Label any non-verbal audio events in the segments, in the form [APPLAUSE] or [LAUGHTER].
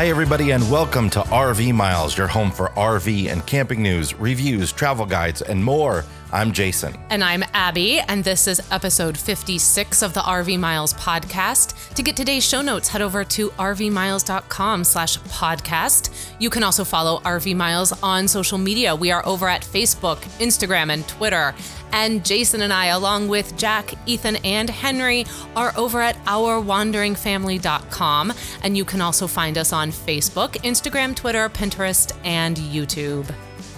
Hi, everybody, and welcome to RV Miles, your home for RV and camping news, reviews, travel guides, and more. I'm Jason. And I'm Abby, and this is episode 56 of the RV Miles podcast. To get today's show notes, head over to rvmiles.com slash podcast. You can also follow RV Miles on social media. We are over at Facebook, Instagram, and Twitter. And Jason and I, along with Jack, Ethan, and Henry, are over at ourwanderingfamily.com. And you can also find us on Facebook, Instagram, Twitter, Pinterest, and YouTube.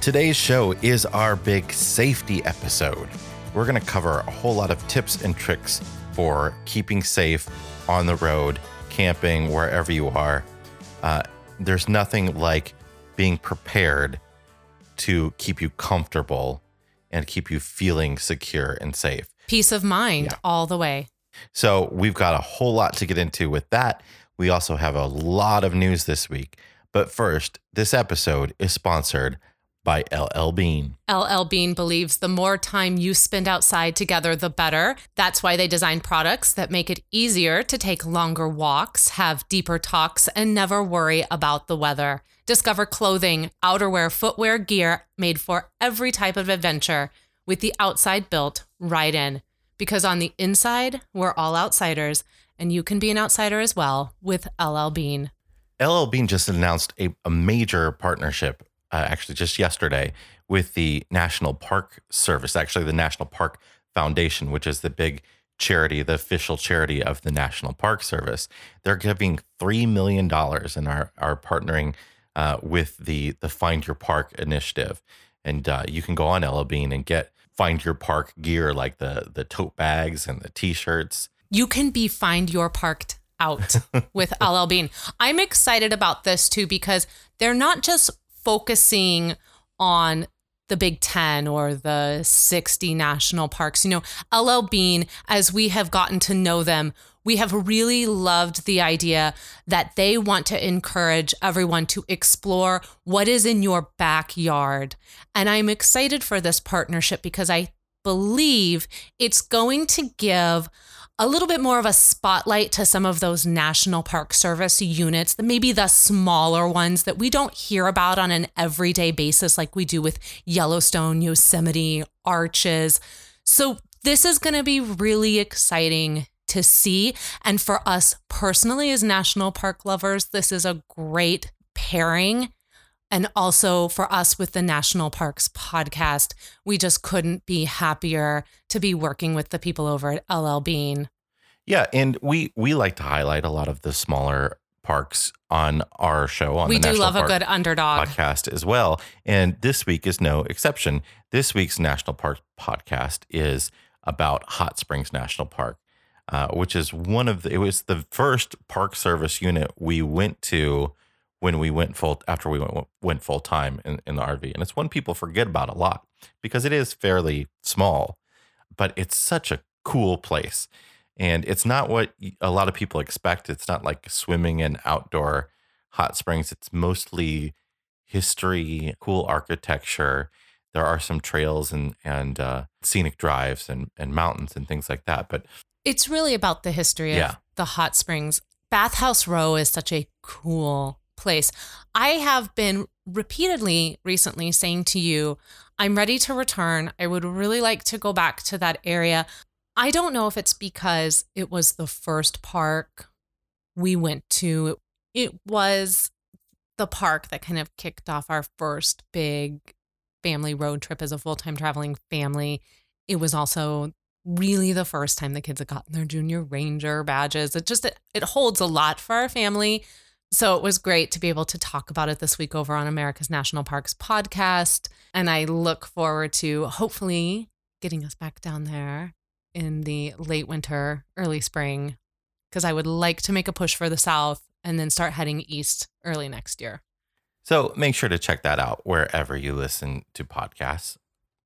Today's show is our big safety episode. We're going to cover a whole lot of tips and tricks for keeping safe on the road, camping, wherever you are. Uh, there's nothing like being prepared to keep you comfortable and keep you feeling secure and safe. Peace of mind yeah. all the way. So, we've got a whole lot to get into with that. We also have a lot of news this week. But first, this episode is sponsored by LL Bean. LL Bean believes the more time you spend outside together, the better. That's why they design products that make it easier to take longer walks, have deeper talks, and never worry about the weather. Discover clothing, outerwear, footwear, gear made for every type of adventure with the outside built right in. Because on the inside, we're all outsiders, and you can be an outsider as well with LL Bean. LL Bean just announced a, a major partnership, uh, actually just yesterday, with the National Park Service, actually, the National Park Foundation, which is the big charity, the official charity of the National Park Service. They're giving $3 million and are, are partnering uh, with the the Find Your Park initiative, and uh, you can go on LL Bean and get Find Your Park gear like the the tote bags and the T-shirts. You can be Find Your Parked out [LAUGHS] with LL Bean. I'm excited about this too because they're not just focusing on the Big 10 or the 60 national parks. You know, LL Bean, as we have gotten to know them, we have really loved the idea that they want to encourage everyone to explore what is in your backyard. And I'm excited for this partnership because I believe it's going to give a little bit more of a spotlight to some of those National Park Service units, maybe the smaller ones that we don't hear about on an everyday basis like we do with Yellowstone, Yosemite, Arches. So, this is going to be really exciting to see. And for us personally, as national park lovers, this is a great pairing. And also for us with the National Parks podcast, we just couldn't be happier to be working with the people over at LL Bean. Yeah, and we we like to highlight a lot of the smaller parks on our show on we the do National love Park a good underdog podcast as well. And this week is no exception. This week's National Park podcast is about Hot Springs National Park. Uh, which is one of the, it was the first Park Service unit we went to when we went full after we went went full time in, in the RV, and it's one people forget about a lot because it is fairly small, but it's such a cool place, and it's not what a lot of people expect. It's not like swimming in outdoor hot springs. It's mostly history, cool architecture. There are some trails and and uh, scenic drives and and mountains and things like that, but it's really about the history of yeah. the hot springs. Bathhouse Row is such a cool place. I have been repeatedly recently saying to you, I'm ready to return. I would really like to go back to that area. I don't know if it's because it was the first park we went to. It was the park that kind of kicked off our first big family road trip as a full time traveling family. It was also really the first time the kids had gotten their junior ranger badges. It just it, it holds a lot for our family. So it was great to be able to talk about it this week over on America's National Parks podcast. And I look forward to hopefully getting us back down there in the late winter, early spring, because I would like to make a push for the South and then start heading east early next year. So make sure to check that out wherever you listen to podcasts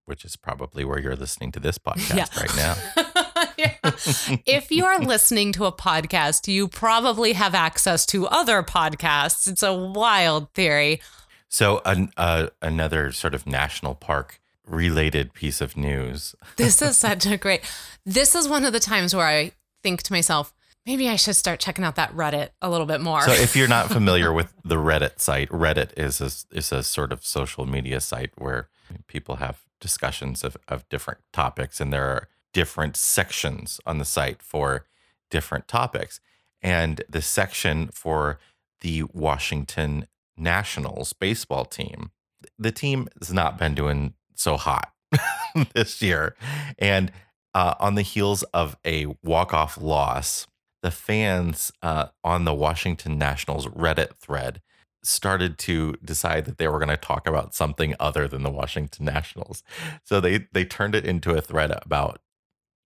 which is probably where you're listening to this [LAUGHS] podcast yeah. right now. yeah. [LAUGHS] [LAUGHS] If you're listening to a podcast, you probably have access to other podcasts. It's a wild theory. So, an, uh, another sort of national park related piece of news. [LAUGHS] this is such a great. This is one of the times where I think to myself, Maybe I should start checking out that Reddit a little bit more. So if you're not [LAUGHS] familiar with the Reddit site, Reddit is a, is a sort of social media site where people have discussions of, of different topics and there are different sections on the site for different topics. And the section for the Washington Nationals baseball team, the team has not been doing so hot [LAUGHS] this year. And uh, on the heels of a walk-off loss the fans uh, on the Washington Nationals Reddit thread started to decide that they were going to talk about something other than the Washington Nationals. So they they turned it into a thread about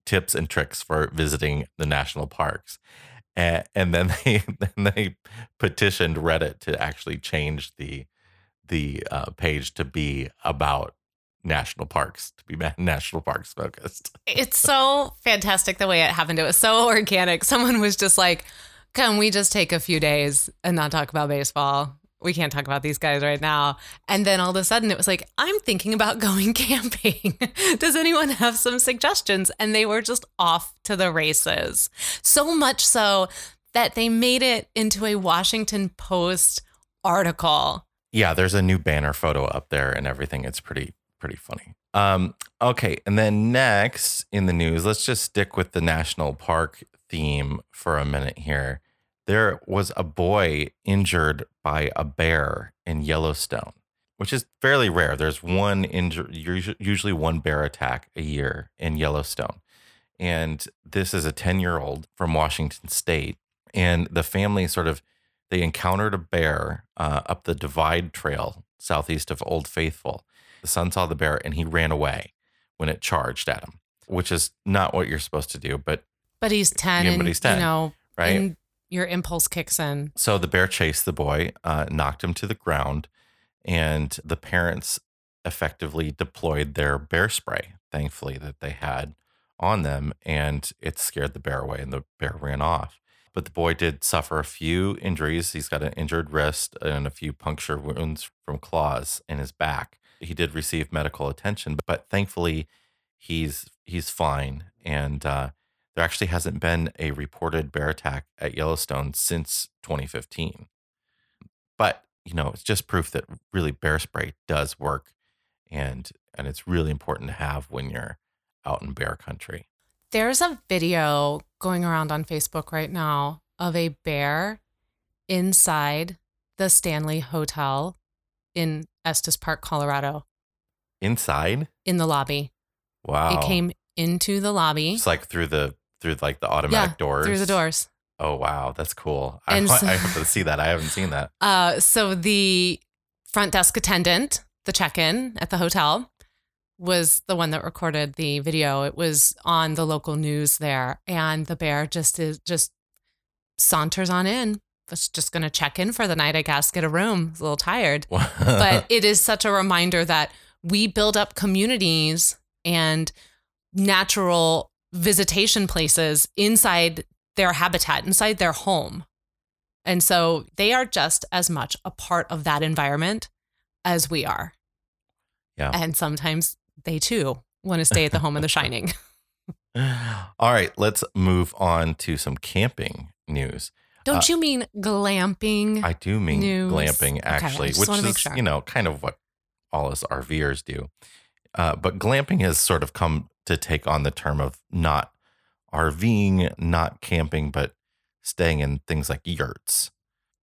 tips and tricks for visiting the national parks. And, and then [LAUGHS] they then they petitioned Reddit to actually change the the uh, page to be about national parks to be [LAUGHS] national parks focused. [LAUGHS] It's so fantastic the way it happened. It was so organic. Someone was just like, "Can we just take a few days and not talk about baseball? We can't talk about these guys right now." And then all of a sudden, it was like, "I'm thinking about [LAUGHS] going camping. Does anyone have some suggestions?" And they were just off to the races. So much so that they made it into a Washington Post article. Yeah, there's a new banner photo up there and everything. It's pretty pretty funny. Um, okay, and then next in the news, let's just stick with the national park theme for a minute here. There was a boy injured by a bear in Yellowstone, which is fairly rare. There's one injury, usually one bear attack a year in Yellowstone. And this is a 10 year old from Washington State. And the family sort of they encountered a bear uh, up the Divide Trail southeast of Old Faithful the son saw the bear and he ran away when it charged at him, which is not what you're supposed to do. But but he's ten. Yeah, but he's ten. You know, right? your impulse kicks in. So the bear chased the boy, uh, knocked him to the ground, and the parents effectively deployed their bear spray. Thankfully, that they had on them, and it scared the bear away, and the bear ran off. But the boy did suffer a few injuries. He's got an injured wrist and a few puncture wounds from claws in his back he did receive medical attention, but thankfully he's he's fine. And uh, there actually hasn't been a reported bear attack at Yellowstone since 2015. But you know, it's just proof that really bear spray does work, and and it's really important to have when you're out in bear country. There's a video going around on Facebook right now of a bear inside the Stanley Hotel in Estes Park, Colorado. Inside? In the lobby. Wow. It came into the lobby. It's like through the through like the automatic yeah, doors. Through the doors. Oh wow, that's cool. I, so, I have to see that. I haven't seen that. [LAUGHS] Uh, so the front desk attendant, the check-in at the hotel, was the one that recorded the video. It was on the local news there, and the bear just is just saunters on in was just going to check in for the night, I guess, get a room. a little tired. but [LAUGHS] it is such a reminder that we build up communities and natural visitation places inside their habitat, inside their home. And so they are just as much a part of that environment as we are. Yeah. And sometimes they too want to stay at the home of the [LAUGHS] shining. All right, let's move on to some camping news. Don't uh, you mean glamping? I do mean news? glamping, actually, okay, which is, sure. you know, kind of what all us RVers do. Uh, but glamping has sort of come to take on the term of not RVing, not camping, but staying in things like yurts.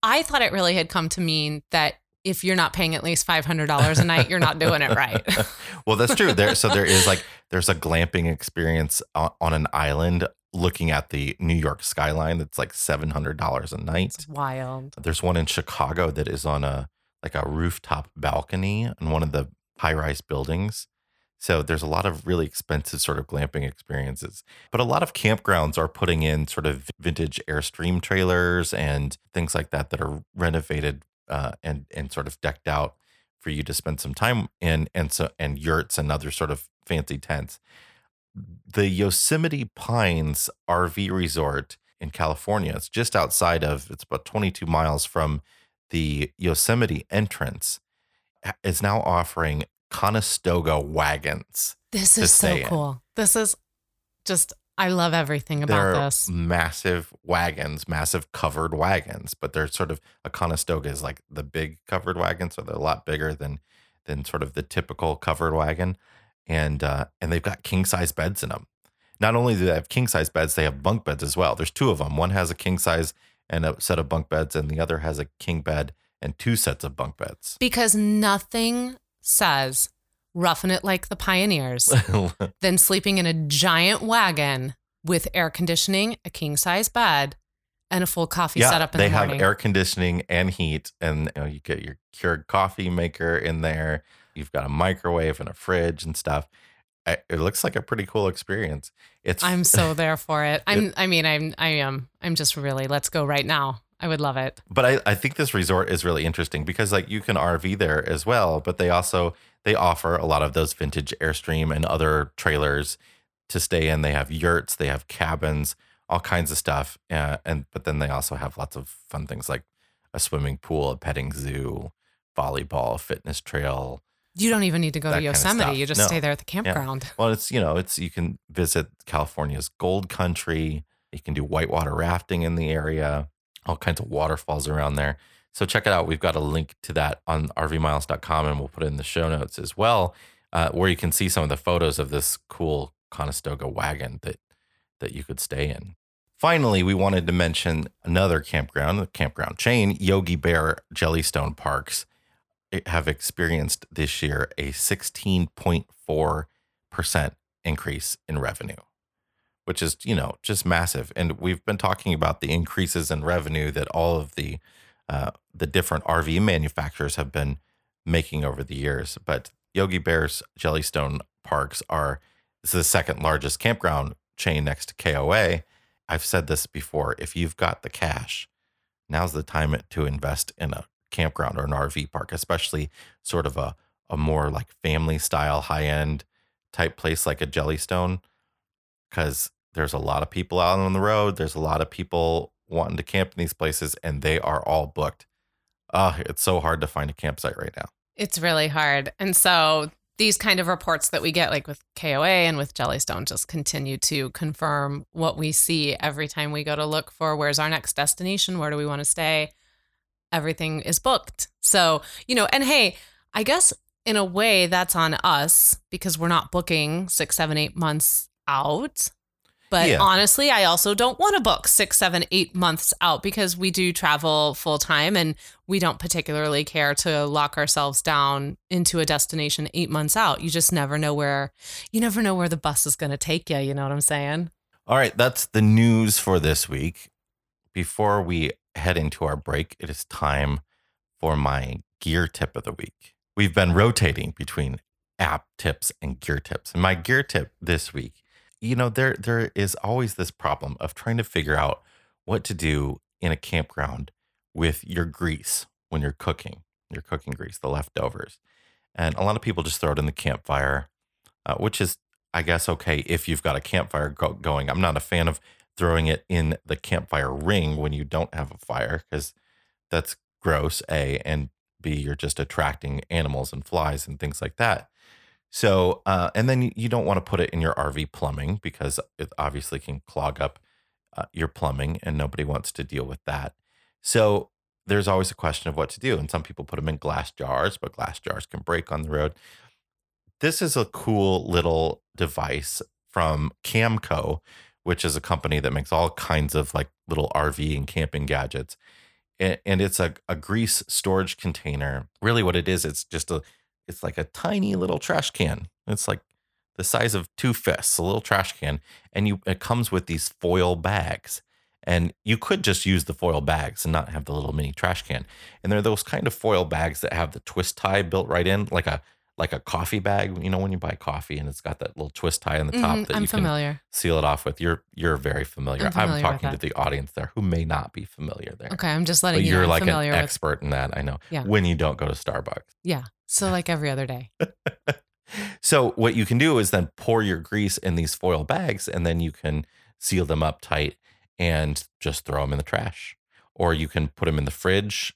I thought it really had come to mean that if you're not paying at least five hundred dollars a night, you're not doing it right. [LAUGHS] well, that's true. There, so there is like there's a glamping experience on, on an island looking at the New York skyline that's like $700 a night. It's wild. There's one in Chicago that is on a like a rooftop balcony in one of the high-rise buildings. So there's a lot of really expensive sort of glamping experiences. But a lot of campgrounds are putting in sort of vintage Airstream trailers and things like that that are renovated uh, and and sort of decked out for you to spend some time in and so and yurts and other sort of fancy tents the Yosemite Pines RV resort in California. It's just outside of, it's about 22 miles from the Yosemite entrance, is now offering Conestoga wagons. This is so cool. In. This is just I love everything about they're this. massive wagons, massive covered wagons, but they're sort of a Conestoga is like the big covered wagon, so they're a lot bigger than than sort of the typical covered wagon, and uh, and they've got king size beds in them. Not only do they have king size beds, they have bunk beds as well. There's two of them. One has a king size and a set of bunk beds, and the other has a king bed and two sets of bunk beds. Because nothing says roughing it like the pioneers [LAUGHS] than sleeping in a giant wagon with air conditioning, a king size bed, and a full coffee setup in they the morning. have air conditioning and heat, and you, know, you get your Keurig coffee maker in there. You've got a microwave and a fridge and stuff. It looks like a pretty cool experience. It's I'm so [LAUGHS] there for it. I'm I mean, I'm I am I'm just really let's go right now. I would love it. but I, I think this resort is really interesting because like you can RV there as well, but they also they offer a lot of those vintage Airstream and other trailers to stay in. They have yurts, they have cabins, all kinds of stuff, uh, and but then they also have lots of fun things like a swimming pool, a petting zoo, volleyball, fitness trail. You don't even need to go to Yosemite. You just No. stay there at the campground. Well, it's you know it's you can visit California's gold country. You can do whitewater rafting in the area. All kinds of waterfalls around there. So check it out. We've got a link to that on rvmiles.com and we'll put it in the show notes as well, uh, where you can see some of the photos of this cool Conestoga wagon that that you could stay in. Finally, we wanted to mention another campground, the campground chain, Yogi Bear Jellystone Parks, have experienced this year a 16.4% increase in revenue, which is, you know, just massive. And we've been talking about the increases in revenue that all of the uh, the different RV manufacturers have been making over the years. But Yogi Bear's Jellystone Parks are this is the second largest campground chain next to KOA. I've said this before. If you've got the cash, now's the time to invest in a campground or an RV park, especially sort of a, a more like family style, high end type place like a Jellystone. Because there's a lot of people out on the road. There's a lot of people wanting to camp in these places, and they are all booked. Oh, it's so hard to find a campsite right now. It's really hard. And so these kind of reports that we get, like with KOA and with Jellystone, just continue to confirm what we see every time we go to look for where's our next destination? Where do we want to stay? Everything is booked. So, you know, and hey, I guess in a way that's on us because we're not booking six, seven, eight months out. But Yeah. honestly, I also don't want to book six, seven, eight months out because we do travel full time and we don't particularly care to lock ourselves down into a destination eight months out. You just never know where you never know where the bus is going to take you. You know what I'm saying? All right, that's the news for this week. Before we head into our break, it is time for my gear tip of the week. We've been rotating between app tips and gear tips. And my gear tip this week, you know, there there is always this problem of trying to figure out what to do in a campground with your grease when you're cooking, your cooking grease, the leftovers. And a lot of people just throw it in the campfire, uh, which is I guess okay if you've got a campfire go- going. I'm not a fan of throwing it in the campfire ring when you don't have a fire because that's gross. A and B, you're just attracting animals and flies and things like that. So, uh, and then you, don't want to put it in your RV plumbing because it obviously can clog up uh, your plumbing, and nobody wants to deal with that. So, there's always a question of what to do. And some people put them in glass jars, but glass jars can break on the road this is a cool little device from Camco, which is a company that makes all kinds of like little RV and camping gadgets. And, and it's a, a grease storage container. Really, what it is, it's just a, it's like a tiny little trash can. It's like the size of two fists, a little trash can, and you it comes with these foil bags. And you could just use the foil bags and not have the little mini trash can. And they're those kind of foil bags that have the twist tie built right in, like a like a coffee bag. You know, when you buy coffee and it's got that little twist tie on the top Mhm, that I'm you can familiar. seal it off with. You're you're very familiar. I'm I'm, familiar with talking to the audience there who may not be familiar there. Okay, I'm just But letting you. You're I'm like an familiar with. expert in that, I know. Yeah. When you don't go to Starbucks. Yeah. So like every other day. [LAUGHS] So what you can do is then pour your grease in these foil bags and then you can seal them up tight and just throw them in the trash. Or you can put them in the fridge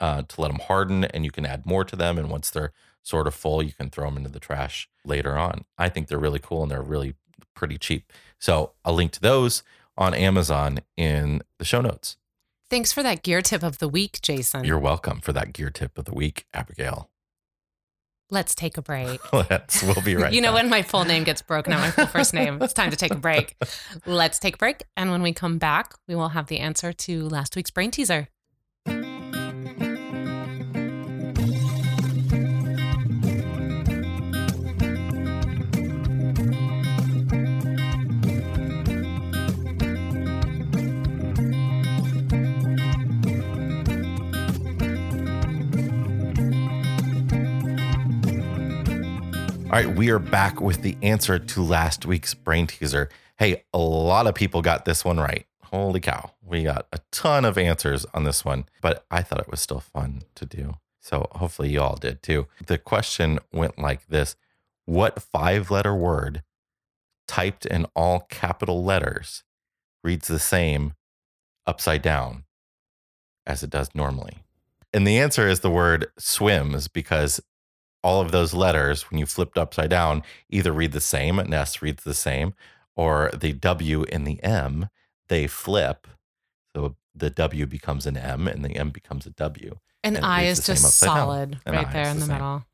uh, to let them harden and you can add more to them. And once they're sort of full, you can throw them into the trash later on. I think they're really cool and they're really pretty cheap. So I'll link to those on Amazon in the show notes. Thanks for that gear tip of the week, Jason. You're welcome for that gear tip of the week, Abigail. Let's take a break. [LAUGHS] Let's, we'll be [LAUGHS] right you know, back. when my full name gets broken out, my full first name, it's time to take a break. [LAUGHS] Let's take a break. And when we come back, we will have the answer to last week's brain teaser. All right, we are back with the answer to last week's brain teaser. Hey, a lot of people got this one right. Holy cow. We got a ton of answers on this one, but I thought it was still fun to do. So hopefully you all did too. The question went like this What five letter word typed in all capital letters reads the same upside down as it does normally? And the answer is the word swims because all of those letters, when you flipped upside down, either read the same, an S reads the same, or the W and the M, they flip. So the W becomes an M and the M becomes a W. An And I is just solid right there in the the, middle.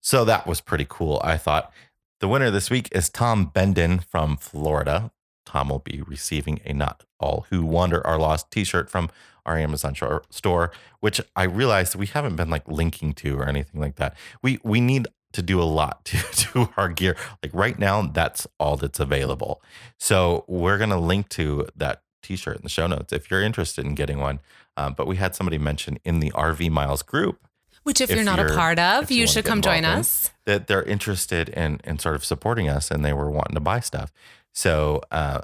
So that was pretty cool. I thought the winner this week is Tom Benden from Florida. Tom will be receiving a Not All Who Wander Are Lost t shirt from our Amazon store, which I realized we haven't been like linking to or anything like that. We we need to do a lot [LAUGHS] to, to our gear. Like right now, that's all that's available. So we're gonna link to that t-shirt in the show notes if you're interested in getting one. Um, but we had somebody mention in the RV Miles group Which, if, If you're not a you're- part of, you you, should come join involved in. us. that they're interested in in sort of supporting us and they were wanting to buy stuff. So uh,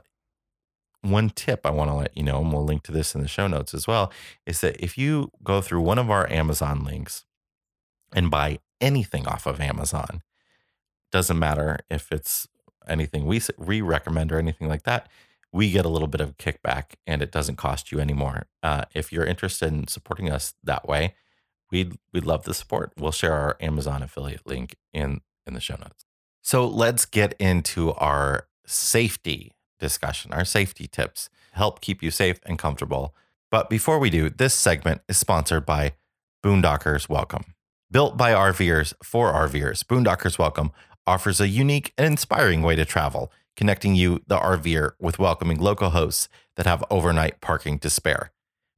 one tip I want to let you know, and we'll link to this in the show notes as well, is that if you go through one of our Amazon links and buy anything off of Amazon, doesn't matter if it's anything we we recommend or anything like that, we get a little bit of a kickback and it doesn't cost you anymore. Uh, if you're interested in supporting us that way, we'd we'd love the support. We'll share our Amazon affiliate link in in the show notes. So let's get into our safety discussion, our safety tips, help keep you safe and comfortable. But before we do, this segment is sponsored by Boondockers Welcome. Built by RVers for RVers, Boondockers Welcome offers a unique and inspiring way to travel, connecting you, the RVer, with welcoming local hosts that have overnight parking to spare.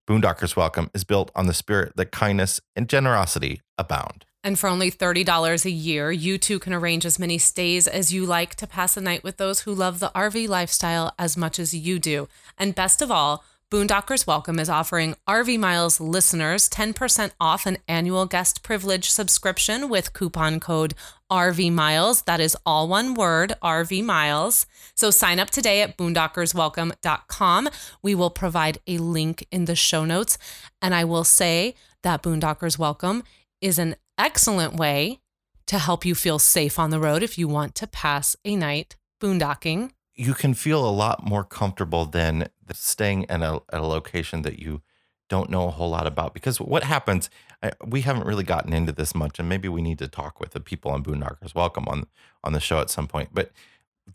Boondockers Welcome is built on the spirit that kindness and generosity abound. And for only $30 a year, you too can arrange as many stays as you like to pass a night with those who love the RV lifestyle as much as you do. And best of all, Boondockers Welcome is offering RV Miles listeners 10% off an annual guest privilege subscription with coupon code RV Miles. That is all one word, RV Miles. So sign up today at boondockerswelcome.com. We will provide a link in the show notes. And I will say that Boondockers Welcome is an excellent way to help you feel safe on the road if you want to pass a night boondocking. you can feel a lot more comfortable than staying in a, a location that you don't know a whole lot about. Because what happens, I, we haven't really gotten into this much, and maybe we need to talk with the people on Boondockers Welcome on on the show at some point. But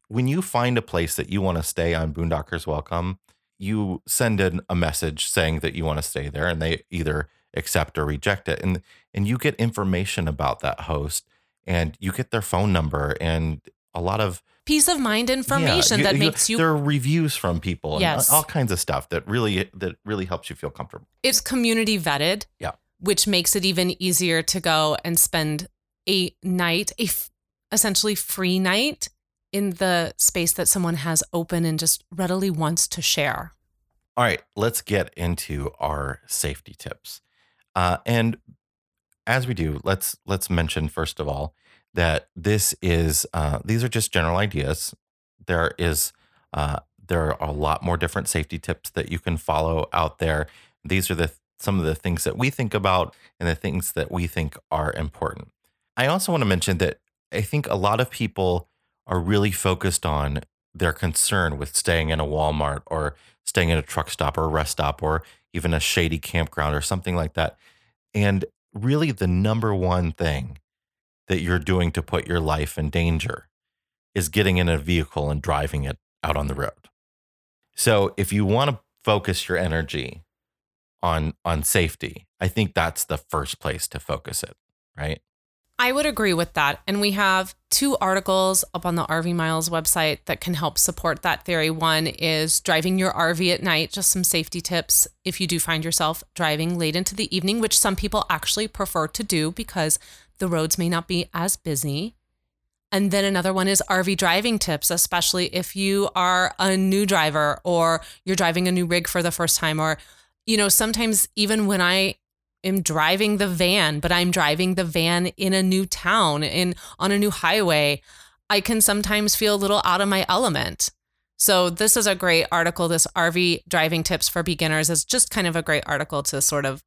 when you find a place that you want to stay on Boondockers Welcome, you send in a message saying that you want to stay there, and they either accept or reject it, and and you get information about that host, and you get their phone number and a lot of Peace of mind information yeah, that makes you There are reviews from people and uh, Yes. all kinds of stuff that really that really helps you feel comfortable. it's community vetted. Yeah. Which makes it even easier to go and spend a night, a f- essentially free night in the space that someone has open and just readily wants to share. All right, let's get into our safety tips. Uh, and as we do, let's let's mention first of all that this is uh, these are just general ideas. There is uh, there are a lot more different safety tips that you can follow out there. These are the some of the things that we think about and the things that we think are important. I also want to mention that I think a lot of people are really focused on their concern with staying in a Walmart or staying in a truck stop or a rest stop or even a shady campground or something like that. And really the number one thing that you're doing to put your life in danger is getting in a vehicle and driving it out on the road. So if you want to focus your energy on on safety, I think that's the first place to focus it, right? I would agree with that. And we have two articles up on the RV Miles website that can help support that theory. One is driving your RV at night, just some safety tips if you do find yourself driving late into the evening, which some people actually prefer to do because the roads may not be as busy. And then another one is RV driving tips, especially if you are a new driver or you're driving a new rig for the first time. Or, you know, sometimes even when I am driving the van, but I'm driving the van in a new town, in on a new highway, I can sometimes feel a little out of my element. So this is a great article. This RV driving tips for beginners is just kind of a great article to sort of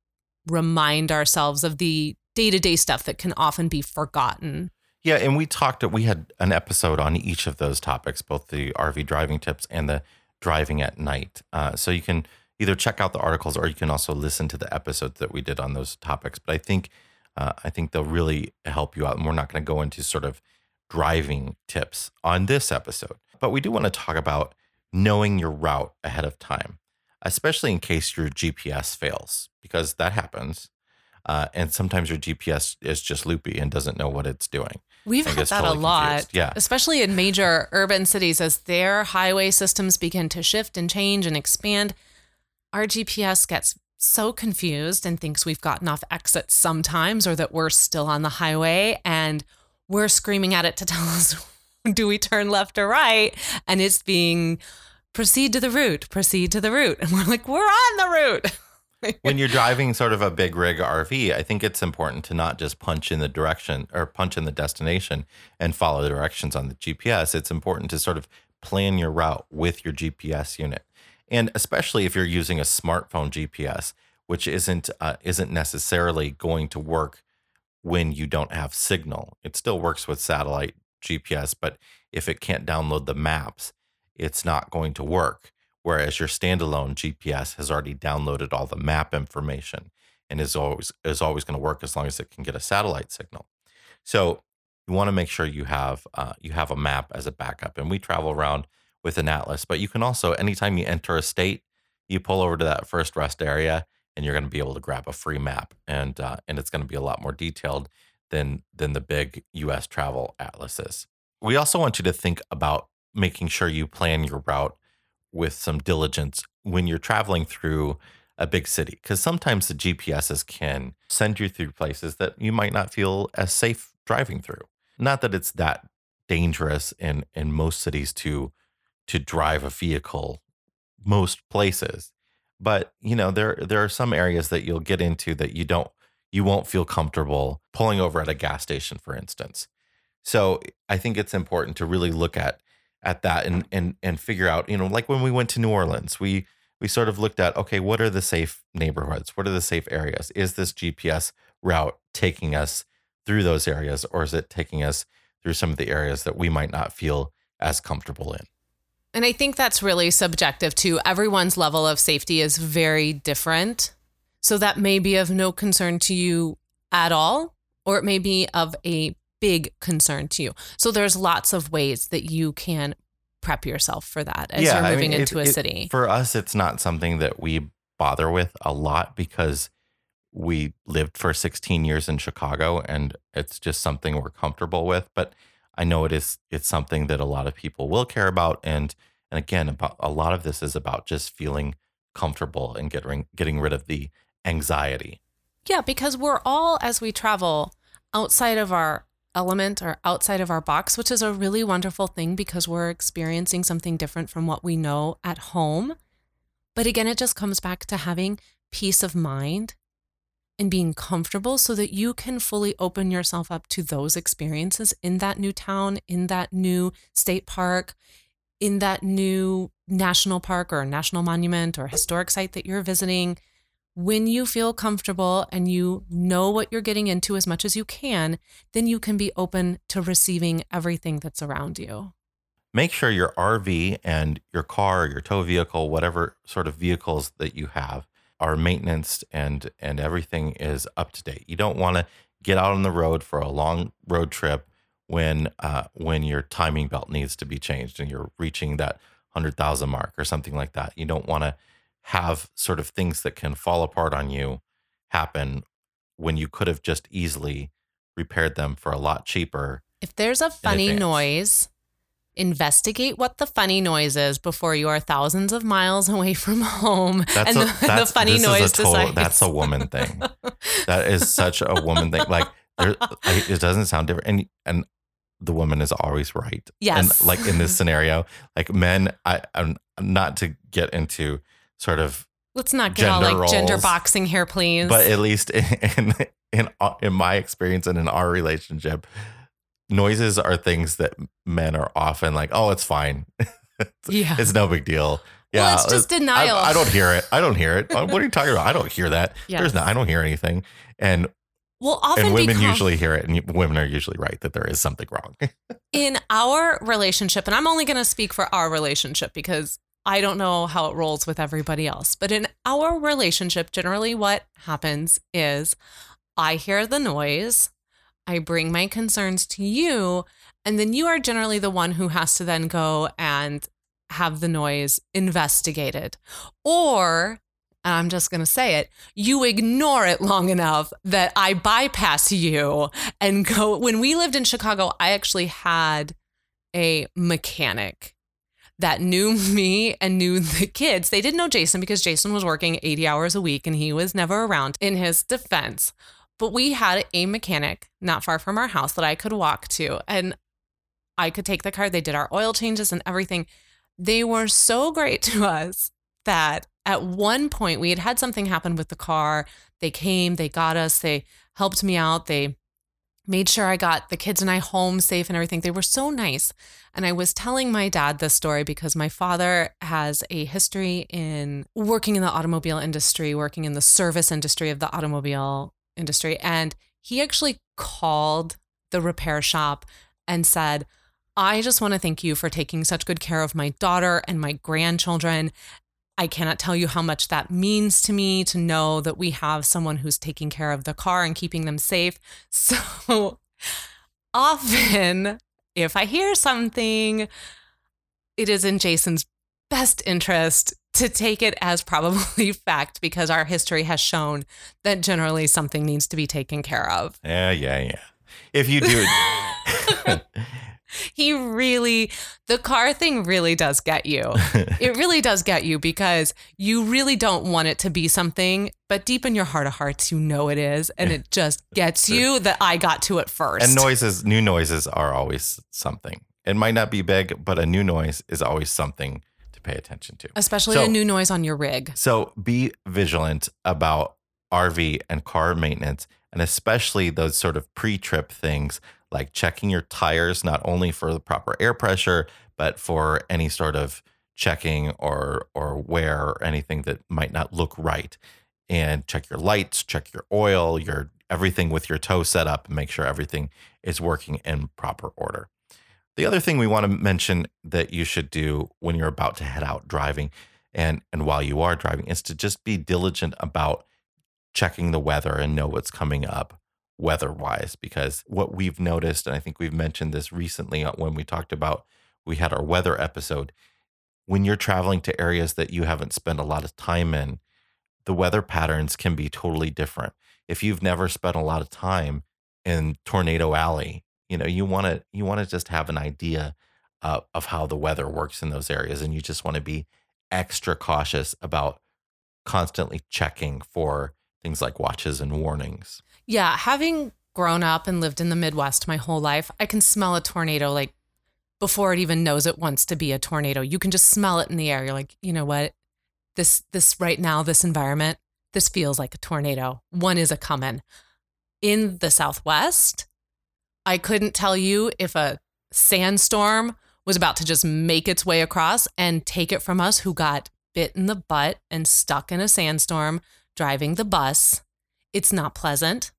remind ourselves of the day-to-day stuff that can often be forgotten. Yeah, and we talked. We had an episode on each of those topics, both the RV driving tips and the driving at night. Uh, so you can either check out the articles or you can also listen to the episodes that we did on those topics. But I think uh, I think they'll really help you out. And we're not going to go into sort of driving tips on this episode, but we do want to talk about knowing your route ahead of time, especially in case your GPS fails, because that happens. Uh, and sometimes your GPS is just loopy and doesn't know what it's doing. We've had that totally a lot, confused. Yeah. especially in major urban cities as their highway systems begin to shift and change and expand. Our GPS gets so confused and thinks we've gotten off exits sometimes or that we're still on the highway and we're screaming at it to [LAUGHS] tell us do we turn left or right and it's being proceed to the route proceed to the route and we're like we're on the route [LAUGHS] when you're driving sort of a big rig RV, I think it's important to not just punch in the direction or punch in the destination and follow the directions on the GPS. It's important to sort of plan your route with your GPS unit. And especially if you're using a smartphone GPS, which isn't uh, isn't necessarily going to work when you don't have signal. It still works with satellite GPS, but if it can't download the maps, it's not going to work whereas your standalone GPS has already downloaded all the map information and is always is always going to work as long as it can get a satellite signal. So you want to make sure you have uh, you have a map as a backup. And we travel around with an atlas, but you can also anytime you enter a state, you pull over to that first rest area, and you're going to be able to grab a free map, and uh, and it's going to be a lot more detailed than than the big U.S. travel atlases. We also want you to think about making sure you plan your route with some diligence when you're traveling through a big city because sometimes the GPSs can send you through places that you might not feel as safe driving through. Not that it's that dangerous in in most cities to to drive a vehicle most places, but you know there there are some areas that you'll get into that you don't you won't feel comfortable pulling over at a gas station for instance. So I think it's important to really look at at that and and and figure out you know like when we went to New Orleans we we sort of looked at okay what are the safe neighborhoods? What are the safe areas? Is this GPS route taking us through those areas or is it taking us through some of the areas that we might not feel as comfortable in And I think that's really subjective too. Everyone's level of safety is very different. So that may be of no concern to you at all, or it may be of a big concern to you. So there's lots of ways that you can prep yourself for that as you're I moving mean, it- into a it- city. For us, it's not something that we bother with a lot because we lived for 16 years in Chicago and it's just something we're comfortable with. But I know it is it's something that a lot of people will care about. And and again, about a lot of this is about just feeling comfortable and getting getting rid of the anxiety. Yeah, because we're all, as we travel, outside of our element or outside of our box, which is a really wonderful thing because we're experiencing something different from what we know at home. But again, it just comes back to having peace of mind and being comfortable so that you can fully open yourself up to those experiences in that new town, in that new state park, in that new national park or national monument or historic site that you're visiting when you feel comfortable and you know what you're getting into as much as you can, then you can be open to receiving everything that's around you. make sure your RV and your car, your tow vehicle, whatever sort of vehicles that you have, are maintenance and and everything is up to date. You don't want to get out on the road for a long road trip when uh, when your timing belt needs to be changed and you're reaching that hundred thousand mark or something like that. You don't want to have sort of things that can fall apart on you happen when you could have just easily repaired them for a lot cheaper. If there's a funny noise, investigate what the funny noise is before you are thousands of miles [LAUGHS] away from home. That's and a, the, [LAUGHS] the funny this is a noise total- decides. That's a woman thing. that is such a woman thing. Like there, it doesn't sound different, and and the woman is always right. Yes. And like in this [LAUGHS] scenario, like men, I, I'm not to get into sort of, Let's not get all like gender boxing here, please. but at least in in in, in my experience and in our relationship, noises are things that men are often like, oh, it's fine. [LAUGHS] yeah. It's no big deal. Well, Yeah, it's just uh, I- denial. I, don't hear it. I don't hear it. [LAUGHS] What are you talking about? I don't hear that. Yes. There's no. I don't hear anything. And Well, often and women become- usually hear it, and women are usually right that there is something wrong. [LAUGHS] in our relationship, and I'm only going to speak for our relationship because I don't know how it rolls with everybody else, but in our relationship, generally what happens is I hear the noise, I bring my concerns to you, and then you are generally the one who has to then go and have the noise investigated. Or, and I'm just going to say it, you ignore it long enough that I bypass you and go. [LAUGHS] When we lived in Chicago, I actually had a mechanic that knew [LAUGHS] me and knew the kids. They didn't know Jason because Jason was working 80 hours a week and he was never around in his defense. But we had a mechanic not far from our house that I could walk to and I could take the car. They did our oil changes and everything. They were so great [LAUGHS] to us that at one point we had had something happen with the car. They came, they got us, they helped me out, they made sure I got the kids and I home safe and everything. They were so nice. And I was telling my dad this story because my father has a history in working in the automobile industry, working in the service industry of the automobile industry. And he actually called the repair shop and said, I just want to thank you for taking such good care of my daughter and my grandchildren. I cannot tell you how much that means to me to know that we have someone who's taking care of the car and keeping them safe. [LAUGHS] So often, if I hear something, it is in Jason's best interest to take it as probably [LAUGHS] fact because our history has shown that generally something needs to be taken care of. yeah, yeah, yeah. If you do it, [LAUGHS] [LAUGHS] He really, the car thing really does get you. It really does get you because you really don't want it to be something, but deep in your heart of hearts, you know it is. And it just gets you that I got to it first. and noises, new noises are always something. It might not be big, but a new noise is always something pay attention to. Especially So- a new noise on your rig. So be vigilant about RV and car maintenance, and especially those sort of pre trip things like checking your tires, not only for the proper air pressure, but for any sort of checking or or wear or anything that might not look right. And check your lights, check your oil, your everything with your tow set up, and make sure everything is working in proper order. The other thing we want to mention that you should do when you're about to head out driving and and while you are driving is to just be diligent about checking the weather and know what's coming up weather wise because what we've noticed and I think we've mentioned this recently uh, when we talked about we had our weather episode when you're traveling to areas that you haven't spent a lot of time in the weather patterns can be totally different. If you've never spent a lot of time in tornado alley you know you want to you want to just have an idea uh, of how the weather works in those areas and you just want to be extra cautious about constantly checking for things like watches and warnings. Yeah, having grown up and lived in the Midwest my whole life, I can smell a tornado like before it even knows it wants to be a tornado. You can just smell it in the air. You're like, you know what? This this right now, this environment, this feels like a tornado. One is a coming. In the Southwest, I couldn't tell you if a sandstorm was about to just make its way across and take it from us who got bit in the butt and stuck in a sandstorm driving the bus. It's not pleasant.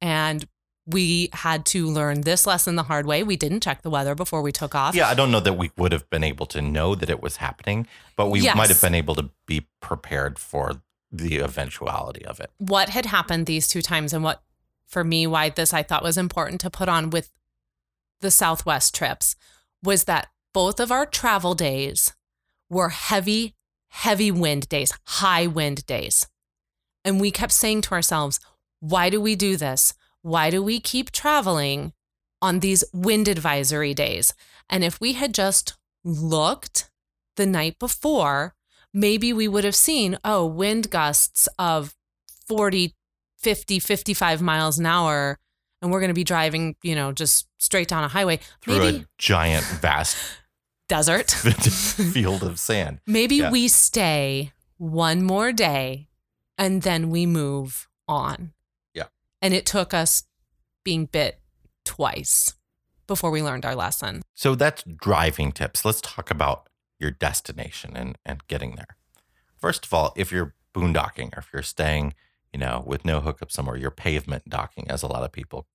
And we had to learn this lesson the hard way. We didn't check the weather before we took off. Yeah, I don't know that we would have been able to know that it was happening, but we Yes. might have been able to be prepared for the eventuality of it. what had happened these two times and what for me why this I thought was important to put on with the Southwest trips was that both of our travel days were heavy heavy wind days, high wind days. And we kept saying to ourselves, why do we do this? Why do we keep traveling on these wind advisory days? And if we had just looked the night before, maybe we would have seen, oh, wind gusts of 40, 50, 55 miles an hour. And we're going to be driving, you know, just straight down a highway. Through Maybe a giant, vast [LAUGHS] desert. [LAUGHS] field of sand. Maybe Yeah. we stay one more day and then we move on. Yeah. And it took us being bit twice before we learned our lesson. So that's driving tips. Let's talk about your destination and, and getting there. First of all, if you're boondocking or if you're staying, you know, with no hookup somewhere, you're pavement docking, as a lot of people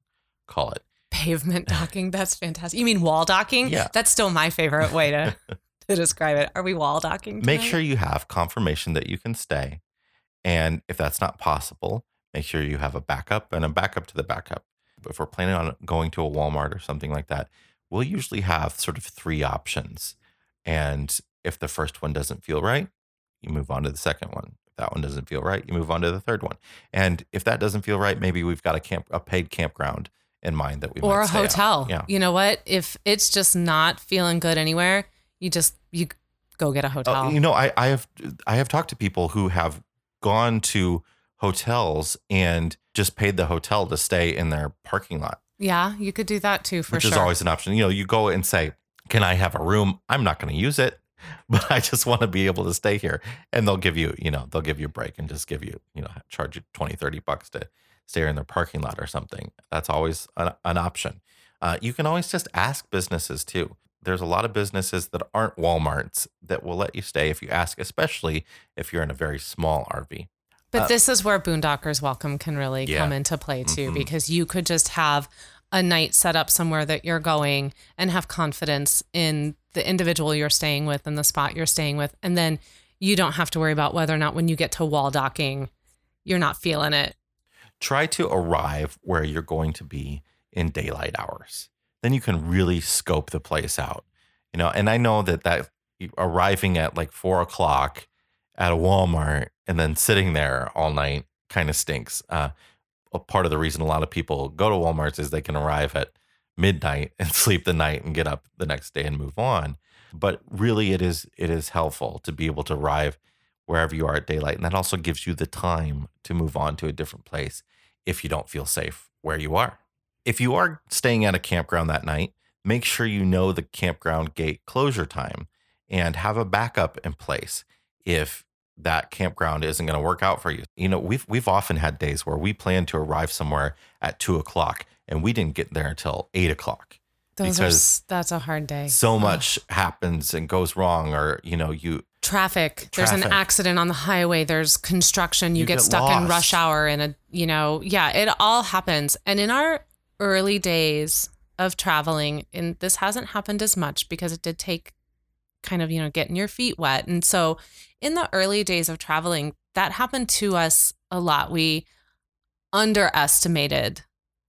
call it. Pavement [LAUGHS] docking, that's fantastic. You mean wall docking? Yeah. That's still my favorite way to, [LAUGHS] to describe it. Are we wall docking? Make sure you have confirmation that you can stay. And if that's not possible, make sure you have a backup and a backup to the backup. If we're planning on going to a Walmart or something like that, we'll usually have sort of three options. And if the first one doesn't feel right, you move on to the second one. That one doesn't feel right, you move on to the third one. And if that doesn't feel right, maybe we've got a camp a paid campground in mind that we or a stay at. hotel. Yeah. You know what? If it's just not feeling good anywhere, you just you go get a hotel. Uh, you know, I, I have I have talked to people who have gone to hotels and just paid the hotel to stay in their parking lot, yeah, you could do that too for which sure. is always an option. You know, you go and say, "Can I have a room? I'm not going to use it, [LAUGHS] but I just want to be able to stay here." And they'll give you, you know, they'll give you a break and just give you, you know, charge you 20, 30 bucks to stay in their parking lot or something. That's always an, an option. Uh, you can always just ask businesses too. There's a lot of businesses that aren't Walmarts that will let you stay if you ask, especially if you're in a very small RV. But Uh, this is where Boondockers Welcome can really Yeah. come into play too, Mhm. because you could just have a night set up somewhere that you're going and have confidence in the individual you're staying with and the spot you're staying with. And then you don't have to worry about whether or not when you get to wall docking, you're not feeling it. Try to arrive where you're going to be in daylight hours. Then you can really scope the place out. You know, and I know that that arriving at like four o'clock at a Walmart and then sitting there all night kind of stinks. Uh, a part of the reason a lot of people go to Walmarts is they can arrive at midnight and [LAUGHS] sleep the night and get up the next day and move on. But really, it is it is helpful to be able to arrive wherever you are at daylight, and that also gives you the time to move on to a different place if you don't feel safe where you are. If you are staying at a campground that night, make sure you know the campground gate closure time and have a backup in place if that campground isn't going to work out for you. You know, we've we've often had days where we plan to arrive somewhere at two o'clock and we didn't get there until eight o'clock. Those are, Because s- that's a hard day. So Ugh. much happens and goes wrong, or you know, you traffic. There's an accident on the highway. There's construction. You, You get, get stuck in rush hour and a, you know, yeah, it all happens. And in our early days of traveling, and this hasn't happened as much because it did take kind of, you know, getting your feet wet. And so in the early days of traveling, that happened to us a lot. We underestimated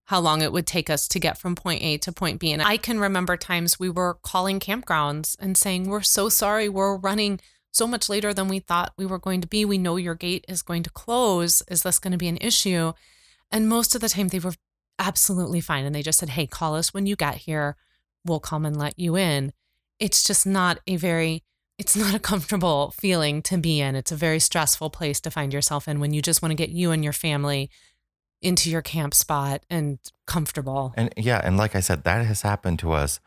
how long it would take us to get from point A to point B. And I can remember times we were calling campgrounds and saying, We're so sorry, we're running so much later than we thought we were going to be. We know your gate is going to close. Is this going to be an issue? And most of the time they were absolutely fine. And they just said, Hey, call us when you get here. We'll come and let you in. It's just not a very it's not a comfortable feeling to be in. It's a very stressful place to find yourself in when you just want to get you and your family into your camp spot and comfortable. And yeah, and like I said, that has happened to us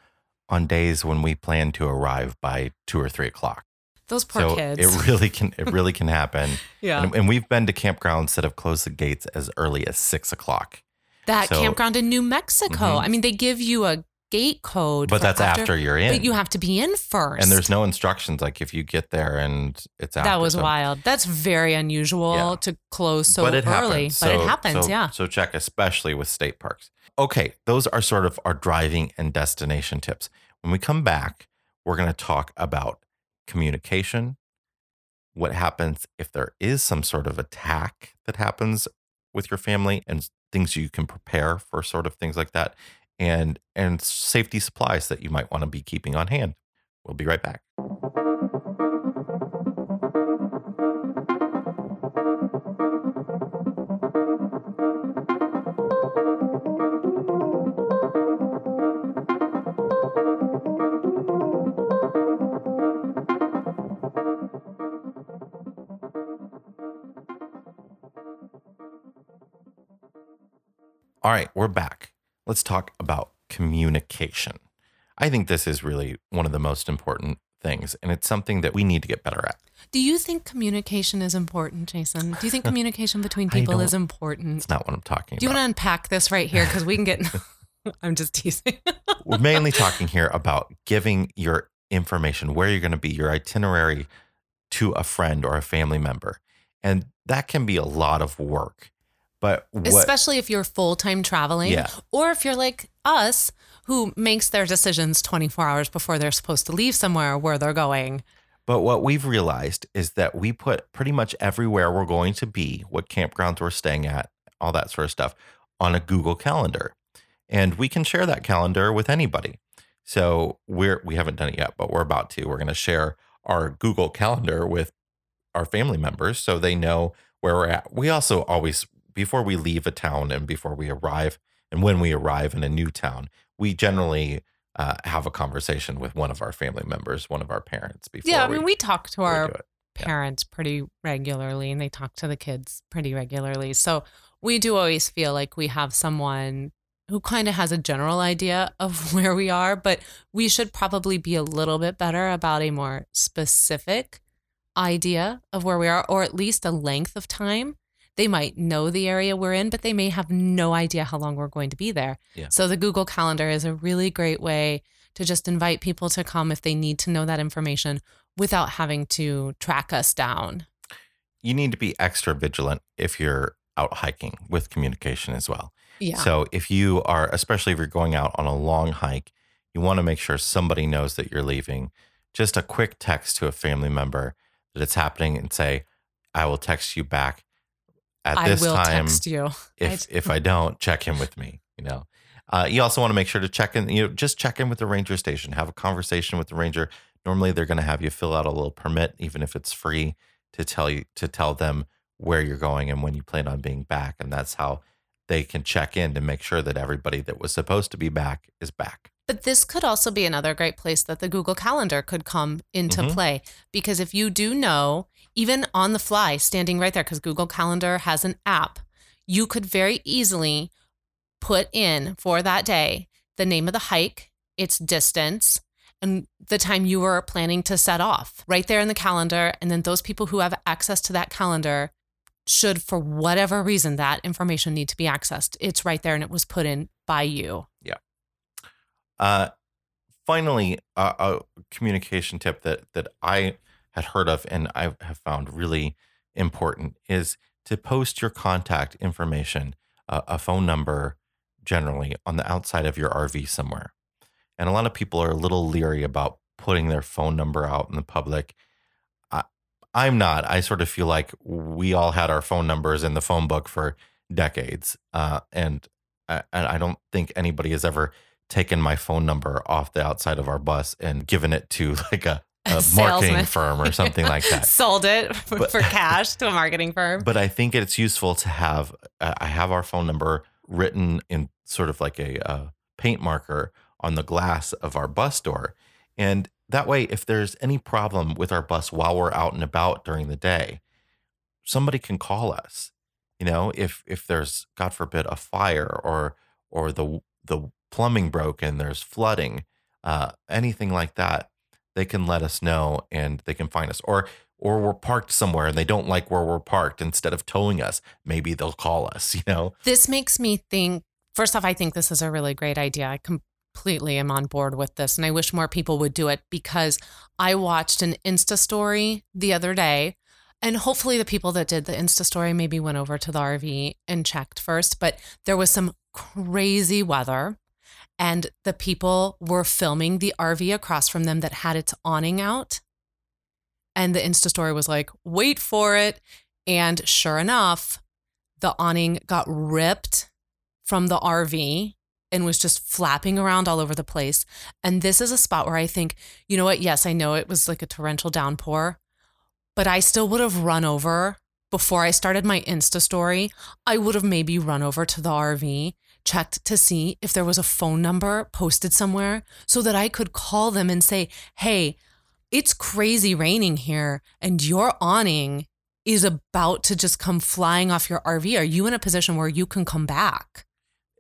on days when we plan to arrive by two or three o'clock. Those poor so kids. it really can [LAUGHS] it really can happen. yeah. And, and we've been to campgrounds that have closed the gates as early as six o'clock. that so- campground in New Mexico. Mhm. I mean, they give you a gate code. But that's after, you're in. But you have to be in first. and there's no instructions like if you get there and it's after. That was so- wild. That's very unusual Yeah. to close so but it early. happens. But it happens, so- yeah. So check, especially with state parks. Okay, those are sort of our driving and destination tips. When we come back, we're going to talk about communication, what happens if there is some sort of attack that happens with your family and things you can prepare for sort of things like that and and safety supplies that you might want to be keeping on hand. We'll be right back. All right, we're back. Let's talk about communication. I think this is really one of the most important things, and it's something that we need to get better at. Do you think communication is important, Jason? Do you think [LAUGHS] communication between people is important? It's not what I'm talking about. Do you want to unpack this right here? Because we can get. [LAUGHS] I'm just teasing. [LAUGHS] We're mainly talking here about giving your information, where you're going to be, your itinerary to a friend or a family member. And that can be a lot of work. But what Especially if you're full time traveling, Yeah. or if you're like us, who makes their decisions 24 hours before they're supposed to leave somewhere where they're going. But what we've realized is that we put pretty much everywhere we're going to be, what campgrounds we're staying at, all that sort of stuff, on a Google Calendar. And we can share that calendar with anybody. So we're we haven't done it yet, but we're about to. We're going to share our Google Calendar with our family members so they know where we're at. We also always before we leave a town and before we arrive and when we arrive in a new town, we generally uh, have a conversation with one of our family members, one of our parents before Yeah, I mean, we talk to our it. Yeah. parents pretty regularly and they talk to the kids pretty regularly. So we do always feel like we have someone who kind of has a general idea of [LAUGHS] where we are, but we should probably be a little bit better about a more specific idea of where we are, or at least a length of time. They might know the area we're in, but they may have no idea how long we're going to be there. Yeah. So the Google Calendar is a really great way to just invite people to come if they need to know that information without having to track us down. you need to be extra vigilant if you're out hiking with communication as well. Yeah. So if you are, especially if you're going out on a long hike, you want to make sure somebody knows that you're leaving. Just a quick text to a family member that it's happening and say, I will text you back at I this will time. text you. If I- if I don't, check in with me. You know, uh, you also want to make sure to check in. You know, just check in with the ranger station. Have a conversation with the ranger. Normally, they're going to have you fill out a little permit, even if it's free, to tell you to tell them where you're going and when you plan on being back, and that's how they can check in to make sure that everybody that was supposed to be back is back. But this could also be another great place that the Google Calendar could come into Mhm. play. Because if you do know, even on the fly, standing right there, because Google Calendar has an app, you could very easily put in for that day the name of the hike, its distance, and the time you were planning to set off right there in the calendar. And then those people who have access to that calendar should, for whatever reason, that information need to be accessed. It's right there and it was put in by you. Yeah. Uh, finally, a, a communication tip that that I had heard of and I have found really important is to post your contact information, uh, a phone number, generally on the outside of your RV somewhere. And a lot of people are a little leery about putting their phone number out in the public. I, I'm not. I sort of feel like we all had our phone numbers in the phone book for decades, uh, and I, and I don't think anybody has ever taken my phone number off the outside of our bus and given it to [LAUGHS] like a, a [LAUGHS] marketing firm or something like that. [LAUGHS] Sold it for, But- for cash to a marketing firm. But I think it's useful to have. Uh, I have our phone number written in sort of like a uh, paint marker on the glass of our bus door, and that way, if there's any problem with our bus while we're out and about during the day, somebody can call us. You know, if if there's God forbid a fire or or the the plumbing broke and there's flooding, uh, anything like that, they can let us know and they can find us. Or or we're parked somewhere and they don't like where we're parked. Instead of towing us, maybe they'll call us. [LAUGHS] You know, This makes me think first off, I think this is a really great idea. I completely am on board with this. And I wish more people would do it because I watched an Insta story the other day. And hopefully, the people that did the Insta story maybe went over to the RV and checked first. But there was some crazy weather. And the people were filming the RV across from them that had its awning out. And the Insta story was like, wait for it. And sure enough, the awning got ripped from the RV and was just flapping around all over the place. And this is a spot where I think, you know what? Yes, I know it was like a torrential downpour, but I still would have run over before I started my Insta story. I would have maybe run over to the RV, checked to see if there was a phone number posted somewhere so that I could call them and say, hey, it's crazy raining here and your awning is about to just come flying off your RV. Are you in a position where you can come back?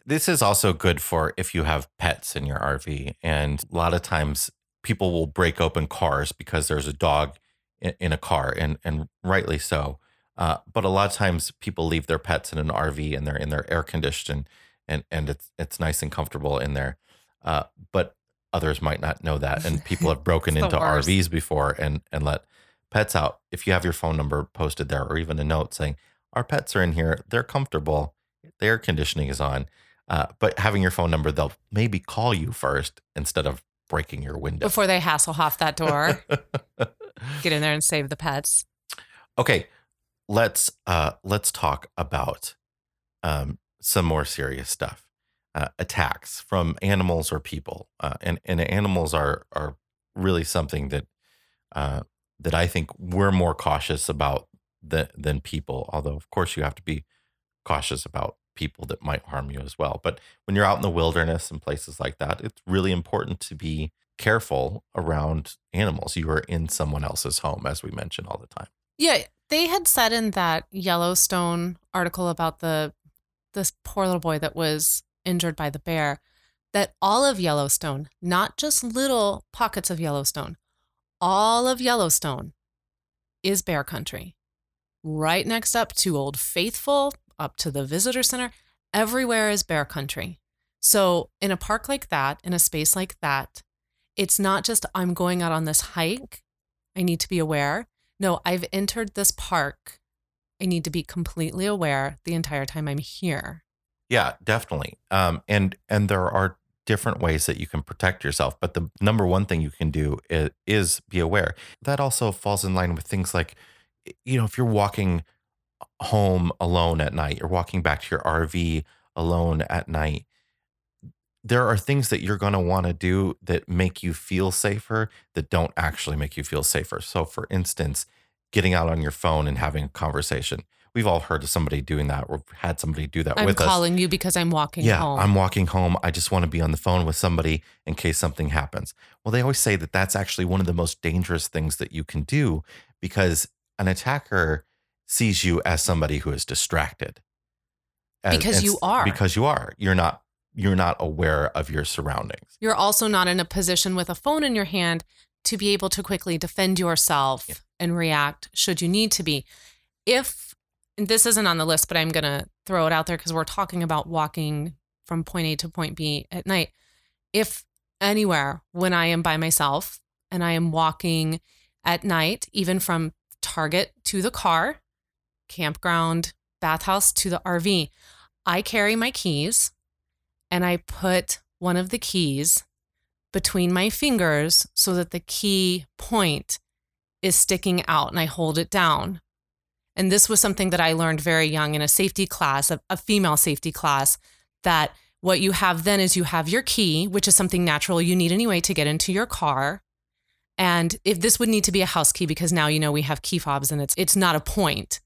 This is also good for if you have pets in your RV. And a lot of times people will break open cars because there's a dog in, a car, and, and rightly so. Uh, but a lot of times people leave their pets in an RV and they're in their air conditioned and, and it's, it's nice and comfortable in there. Uh, but others might not know that. And people have [LAUGHS] broken into RVs before and, and let pets out. If you have your phone number posted there or even a note saying, our pets are in here, they're comfortable, the air conditioning is on. Uh, but having your phone number, they'll maybe call you first instead of breaking your window before they hassle off that door. [LAUGHS] Get in there and save the pets. Okay, let's uh, let's talk about um, some more serious stuff. Uh, attacks from animals or people, uh, and and animals are are really something that uh, that I think we're more cautious about than than people. Although, of course, you have to be cautious about people that might harm you as well. But when you're out in the wilderness and places like that, it's really important to be careful around animals. You are in someone else's home, as we mention all the time. Yeah, they had said in that Yellowstone article about the this poor little boy that was injured by the bear that all of Yellowstone, not just little pockets of Yellowstone, all of Yellowstone is bear country. Right next up to Old Faithful, up to the visitor center, everywhere is bear country. So, in a park like that, in a space like that, it's not just I'm going out on this hike, I need to be aware. No, I've entered this park. I need to be completely aware the entire time I'm here. Yeah, definitely. Um, and and there are different ways that you can protect yourself, but the number one thing you can do is, is be aware. That also falls in line with things like, you know, if you're walking home alone at night, you're walking back to your RV alone at night, there are things that you're going to want to do that make you feel safer that don't actually make you feel safer. So, for instance, getting out on your phone and having a conversation. We've all heard of somebody doing that or had somebody do that I'm with us. I'm calling you because I'm walking yeah, home. I'm walking home. I just want to be on the phone with somebody in case something happens. Well, they always say that that's actually one of the most dangerous things that you can do because an attacker sees you as somebody who is distracted. As, because you are. Because you are. You're not you're not aware of your surroundings. You're also not in a position with a phone in your hand to be able to quickly defend yourself yeah. and react should you need to be. If this isn't on the list, but I'm going to throw it out there because we're talking about walking from point A to point B at night. If anywhere when I am by myself and I am walking at night, even from Target to the car, campground, bathhouse to the RV, I carry my keys and I put one of the keys between my fingers so that the key point is sticking out and I hold it down. And this was something that I learned very young in a safety class, a, a, female safety class, that what you have then is you have your key, which is something natural you need anyway to get into your car. And if this would need to be a house key because now you know we have key fobs and it's it's not a point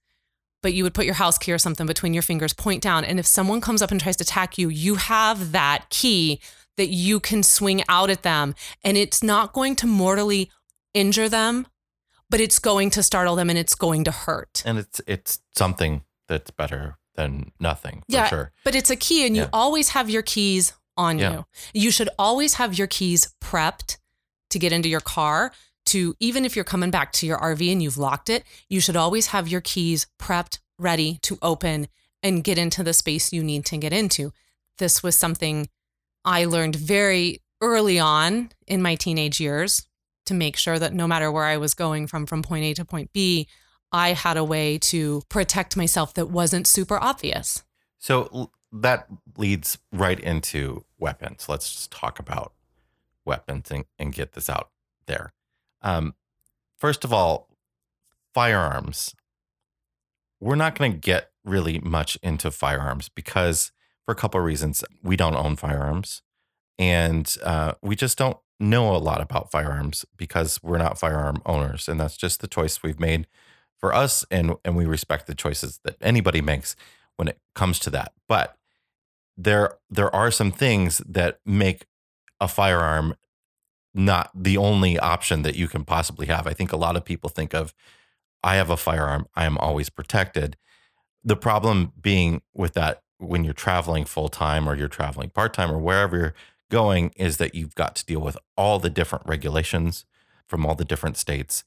but you would put your house key or something between your fingers, point down. And if someone comes up and tries to attack you, you have that key that you can swing out at them. And it's not going to mortally injure them, but it's going to startle them and it's going to hurt. And it's it's something that's better than nothing yeah, sure. But it's a key and yeah. you always have your keys on yeah. you. You should always have your keys prepped to get into your car to even if you're coming back to your RV and you've locked it, you should always have your keys prepped, ready to open and get into the space you need to get into. This was something I learned very early on in my teenage years to make sure that no matter where I was going from from point A to point B, I had a way to protect myself that wasn't super obvious. So that leads right into weapons. Let's just talk about weapons and, and get this out there. Um, first of all, firearms. We're not going to get really much into firearms because, for a couple of reasons, we don't own firearms and uh, we just don't know a lot about firearms because we're not firearm owners. And that's just the choice we've made for us. And, and we respect the choices that anybody makes when it comes to that. But there, there are some things that make a firearm not the only option that you can possibly have. I think a lot of people think of, I have a firearm, I am always protected. The problem being with that when you're traveling full time or you're traveling part time or wherever you're going is that you've got to deal with all the different regulations from all the different states.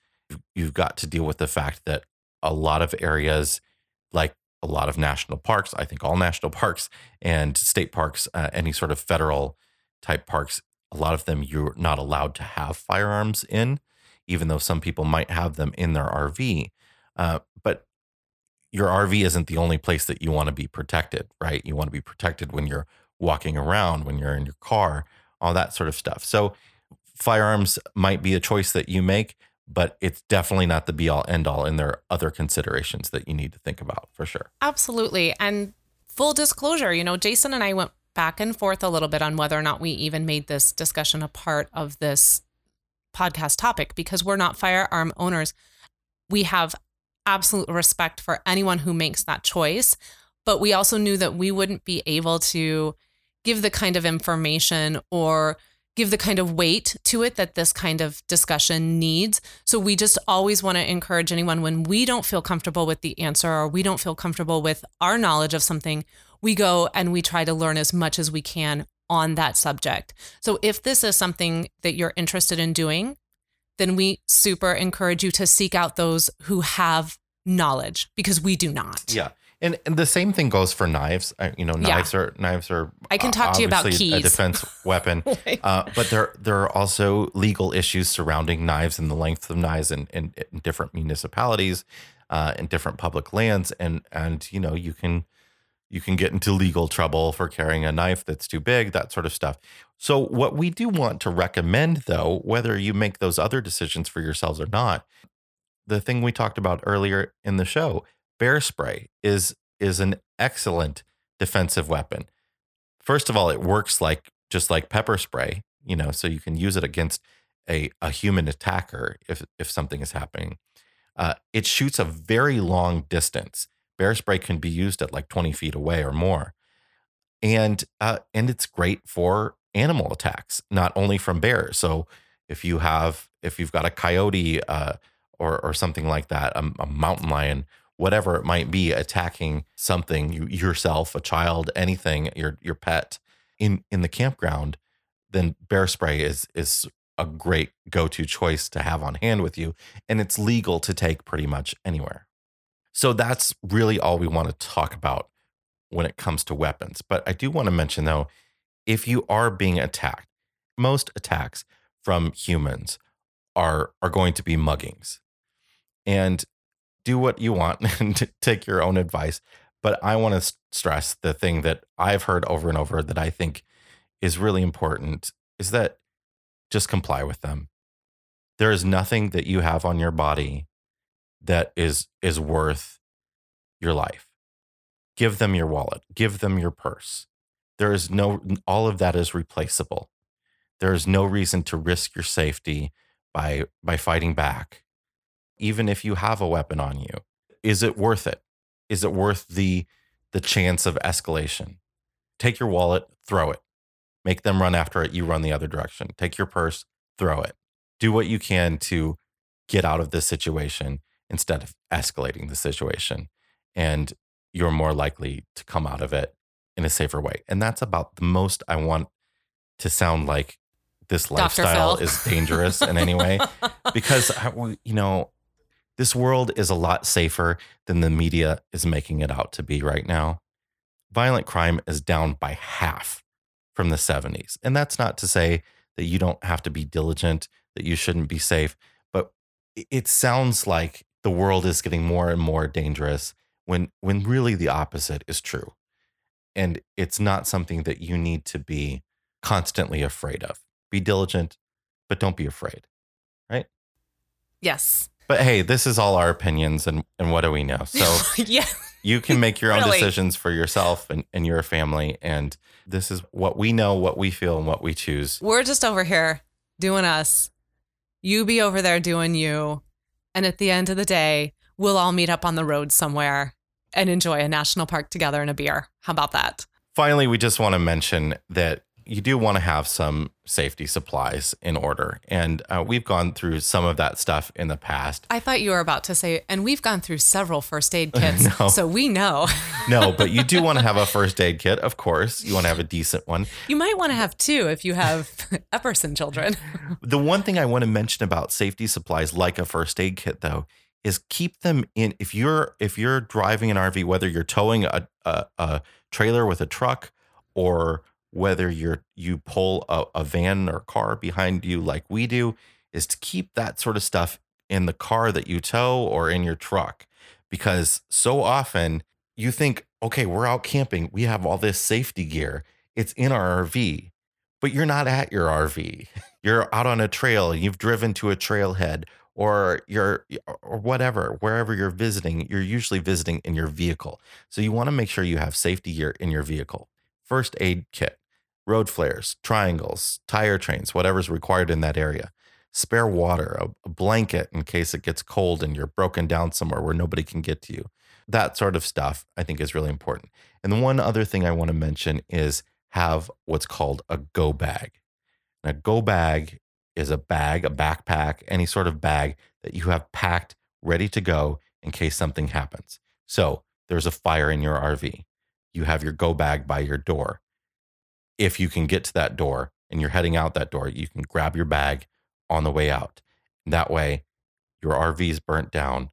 You've got to deal with the fact that a lot of areas, like a lot of national parks, I think all [LAUGHS] national parks and state parks, uh, any sort of federal type parks, a lot of them you're not allowed to have firearms in, even though some people might have them in their RV. Uh, but your RV isn't the only place that you want to be protected, right? You want to be protected when you're walking around, when you're in your car, all that sort of stuff. So, firearms might be a choice that you make, but it's definitely not the be all end all. And there are other considerations that you need to think about for sure. Absolutely. And full disclosure, you know, Jason and I went back and forth a little bit on whether or not we even made this discussion a part of this podcast topic because we're not firearm owners. We have absolute respect for anyone who makes that choice, but we also knew that we wouldn't be able to give the kind of information or give the kind of weight to it that this kind of discussion needs. So we just always want to encourage anyone when we don't feel comfortable with the answer or we don't feel comfortable with our knowledge of something, we go and we try to learn as much as we can on that subject. So if this is something that you're interested in doing, then we super encourage you to seek out those who have knowledge because we do not. Yeah. And, and the same thing goes for knives. You know, knives yeah. are knives are. I can talk to you about keys. A defense [LAUGHS] weapon, [LAUGHS] uh, but there there are also legal issues surrounding knives and the length of knives in, in, in different municipalities, uh, in different public lands, and and you know you can you can get into legal trouble for carrying a knife that's too big, that sort of stuff. So, what we do want to recommend, though, whether you make those other decisions for yourselves or not, the thing we talked about earlier in the show, bear spray is is an excellent defensive weapon. First of all, it works like just like pepper spray, you know, so you can use it against a, a human attacker if if something is happening. Uh, it shoots a very long distance bear spray can be used at like 20 feet away or more. And uh, and it's great for animal attacks, not only from bears. So if you have if you've got a coyote uh, or or something like that, a, a, mountain lion, whatever it might be, attacking something you, yourself, a child, anything, your your pet in in the campground, then bear spray is is a great go-to choice to have on hand with you, and it's legal to take pretty much anywhere. So that's really all we want to talk about when it comes to weapons. But I do want to mention though, if you are being attacked, most attacks from humans are are going to be muggings. And do what you want [LAUGHS] and take your own advice. But I want to stress the thing that I've heard over and over that I think is really important is that just comply with them. There is nothing that you have on your body that is is worth your life. Give them your wallet, give them your purse. There is no all of that is replaceable. There is no reason to risk your safety by by fighting back even if you have a weapon on you. Is it worth it? Is it worth the the chance of escalation? Take your wallet, throw it. Make them run after it, you run the other direction. Take your purse, throw it. Do what you can to get out of this situation instead of escalating the situation. And you're more likely to come out of it in a safer way. And that's about the most I want to sound like this lifestyle is dangerous in any way. [LAUGHS] Because, you know, this world is a lot safer than the media is making it out to be right now. Violent crime is down by half from the 70s. And that's not to say that you don't have to be diligent, that you shouldn't be safe, but it sounds like the world is getting more and more dangerous when when really the opposite is true. And it's not something that you need to be constantly afraid of. Be diligent, but don't be afraid. Right? Yes. But hey, this is all our opinions and, and what do we know? So [LAUGHS] yeah. you can make your own Really? decisions for yourself and, and your family. And this is what we know, what we feel, and what we choose. We're just over here doing us. You be over there doing you. And at the end of the day, we'll all meet up on the road somewhere and enjoy a national park together and a beer. How about that? Finally, we just want to mention that you do want to have some safety supplies in order. And uh, we've gone through some of that stuff in the past. I thought you were about to say, and we've gone through several first aid [LAUGHS] kits, No. so we know. [LAUGHS] No, but you do want to have a first aid kit, of course. You want to have a decent one. You might want to have two if you have [LAUGHS] Epperson children. The one thing I want to mention about safety supplies like a first aid kit though is keep them in if you're if you're driving an RV whether you're towing a a, a trailer with a truck or whether you're you pull a, a van or car behind you like we do is to keep that sort of stuff in the car that you tow or in your truck. Because so often you think okay we're out camping we have all this safety gear it's in our RV but you're not at your RV [LAUGHS] you're out on a trail you've driven to a trailhead or you're or whatever wherever you're visiting you're usually visiting in your vehicle. So you want to make sure you have safety gear in your vehicle. First aid kit road flares triangles tire chains whatever's required in that area spare water a, a blanket in case it gets cold and you're broken down somewhere where nobody can get to you that sort of stuff i think is really important and the one other thing i want to mention is have what's called a go bag and a go bag is a bag, a backpack, any sort of bag that you have packed ready to go in case something happens. So there's a fire in your RV. You have your go bag by your door. If you can get to that door and you're heading out that door, you can grab your bag on the way out. That way, your RV is burnt down.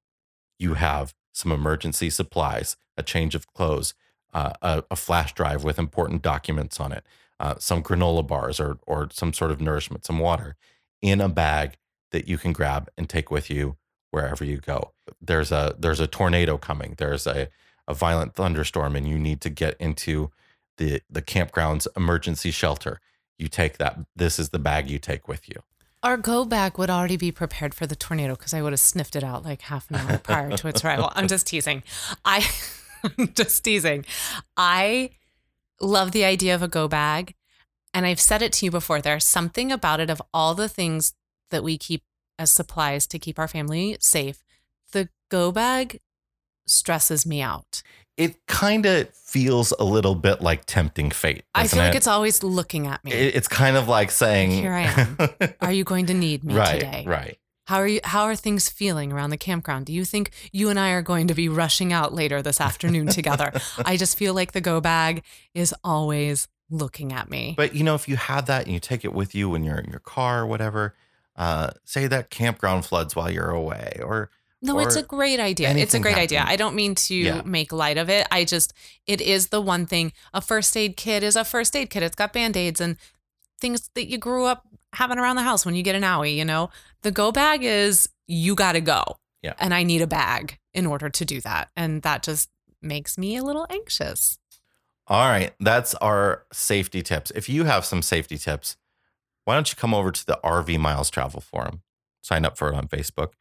You have some emergency supplies, a change of clothes, uh, a, a flash drive with important documents on it, uh, some granola bars or or some sort of nourishment, some water in a bag that you can grab and take with you wherever you go. There's a there's a tornado coming. There's a a violent thunderstorm and you need to get into the the campground's emergency shelter. You take that this is the bag you take with you. Our go bag would already be prepared for the tornado because I would have sniffed it out like half an hour prior to its arrival. I'm just teasing. I, [LAUGHS] I'm just teasing. I love the idea of a go bag. And I've said it to you before. There's something about it of all the things that we keep as supplies to keep our family safe. The go bag stresses me out. It kind of feels a little bit like tempting fate. I feel like it's always looking at me. It- it's kind of like saying Here I am. [LAUGHS] Are you going to need me right, today? right. How are you how are things feeling around the campground? Do you think you and I are going to be rushing out later this afternoon [LAUGHS] together? I just feel like the go bag is always looking at me. But you know, if you have that and you take it with you when you're in your car or whatever, uh, say that campground floods while you're away, or no, it's a great idea. It's a great idea. I don't mean to Yeah. make light of it. I just it is the one thing. A first aid kit is a first aid kit. It's got band-aids and things that you grew up having around the house when you get an owie, you know. The go bag is you got to go. Yeah. And I need a bag in order to do that. And that just makes me a little anxious. All right, that's our safety tips. If you have some safety tips, why don't you come over to the RV Miles Travel Forum, sign up for it on Facebook,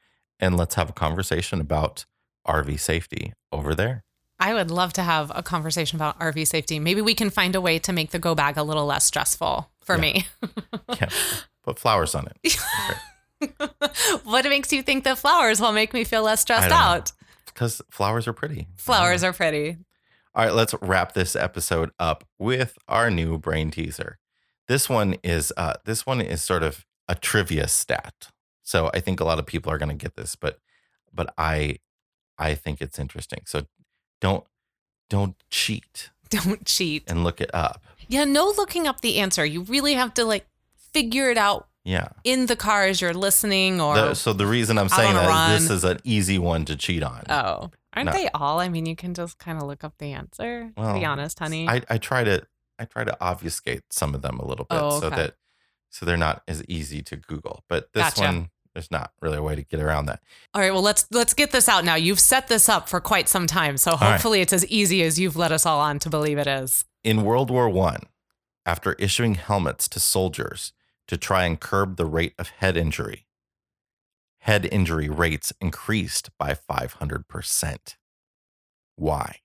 and let's have a conversation about RV safety over there. I would love to have a conversation about RV safety. Maybe we can find a way to make the go bag a little less stressful for Yeah. me. [LAUGHS] Yeah, put flowers on it [LAUGHS] what makes you think that flowers will make me feel less stressed know. out? because flowers are pretty. Flowers are pretty. All right, let's wrap this episode up with our new brain teaser. This one is uh, this one is sort of a trivia stat. So I think a lot of people are going to get this, but but I I think it's interesting. So don't don't cheat [LAUGHS] Don't cheat. and look it up. Yeah, no looking up the answer. You really have to like figure it out Yeah. in the car as you're listening or The- so the reason I'm saying that is this is an easy one to cheat on. Oh. Aren't No. they all? I mean, you can just kind of look up the answer. to be honest, honey. I, I try to I try to obfuscate some of them a little bit Oh, so that so they're not as easy to Google. But this Gotcha. one there's not really a way to get around that. All right, well let's let's get this out now. You've set this up for quite some time, so right. hopefully it's as easy as you've led us all on to believe it is. In World War One, after issuing helmets to soldiers to try and curb the rate of head injury, head injury rates increased by 500%. Why?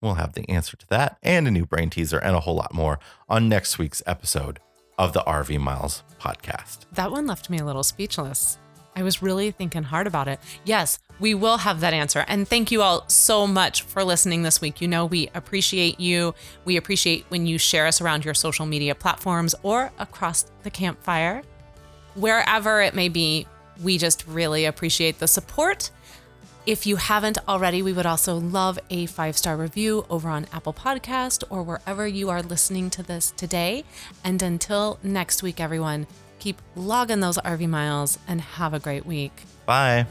We'll have the answer to that and a new brain teaser and a whole lot more on next week's episode of the RV Miles podcast. That one left me a little speechless. I was really thinking hard about it. Yes, we will have that answer. And thank you all so much for listening this week. You know, we appreciate you. We appreciate when you share us around your social media platforms or across the campfire. Wherever it may be, we just really appreciate the support. If you haven't already, we would also love a five star review over on Apple Podcast or wherever you are listening to this today. And until next week, everyone, keep logging those RV miles and have a great week. Bye.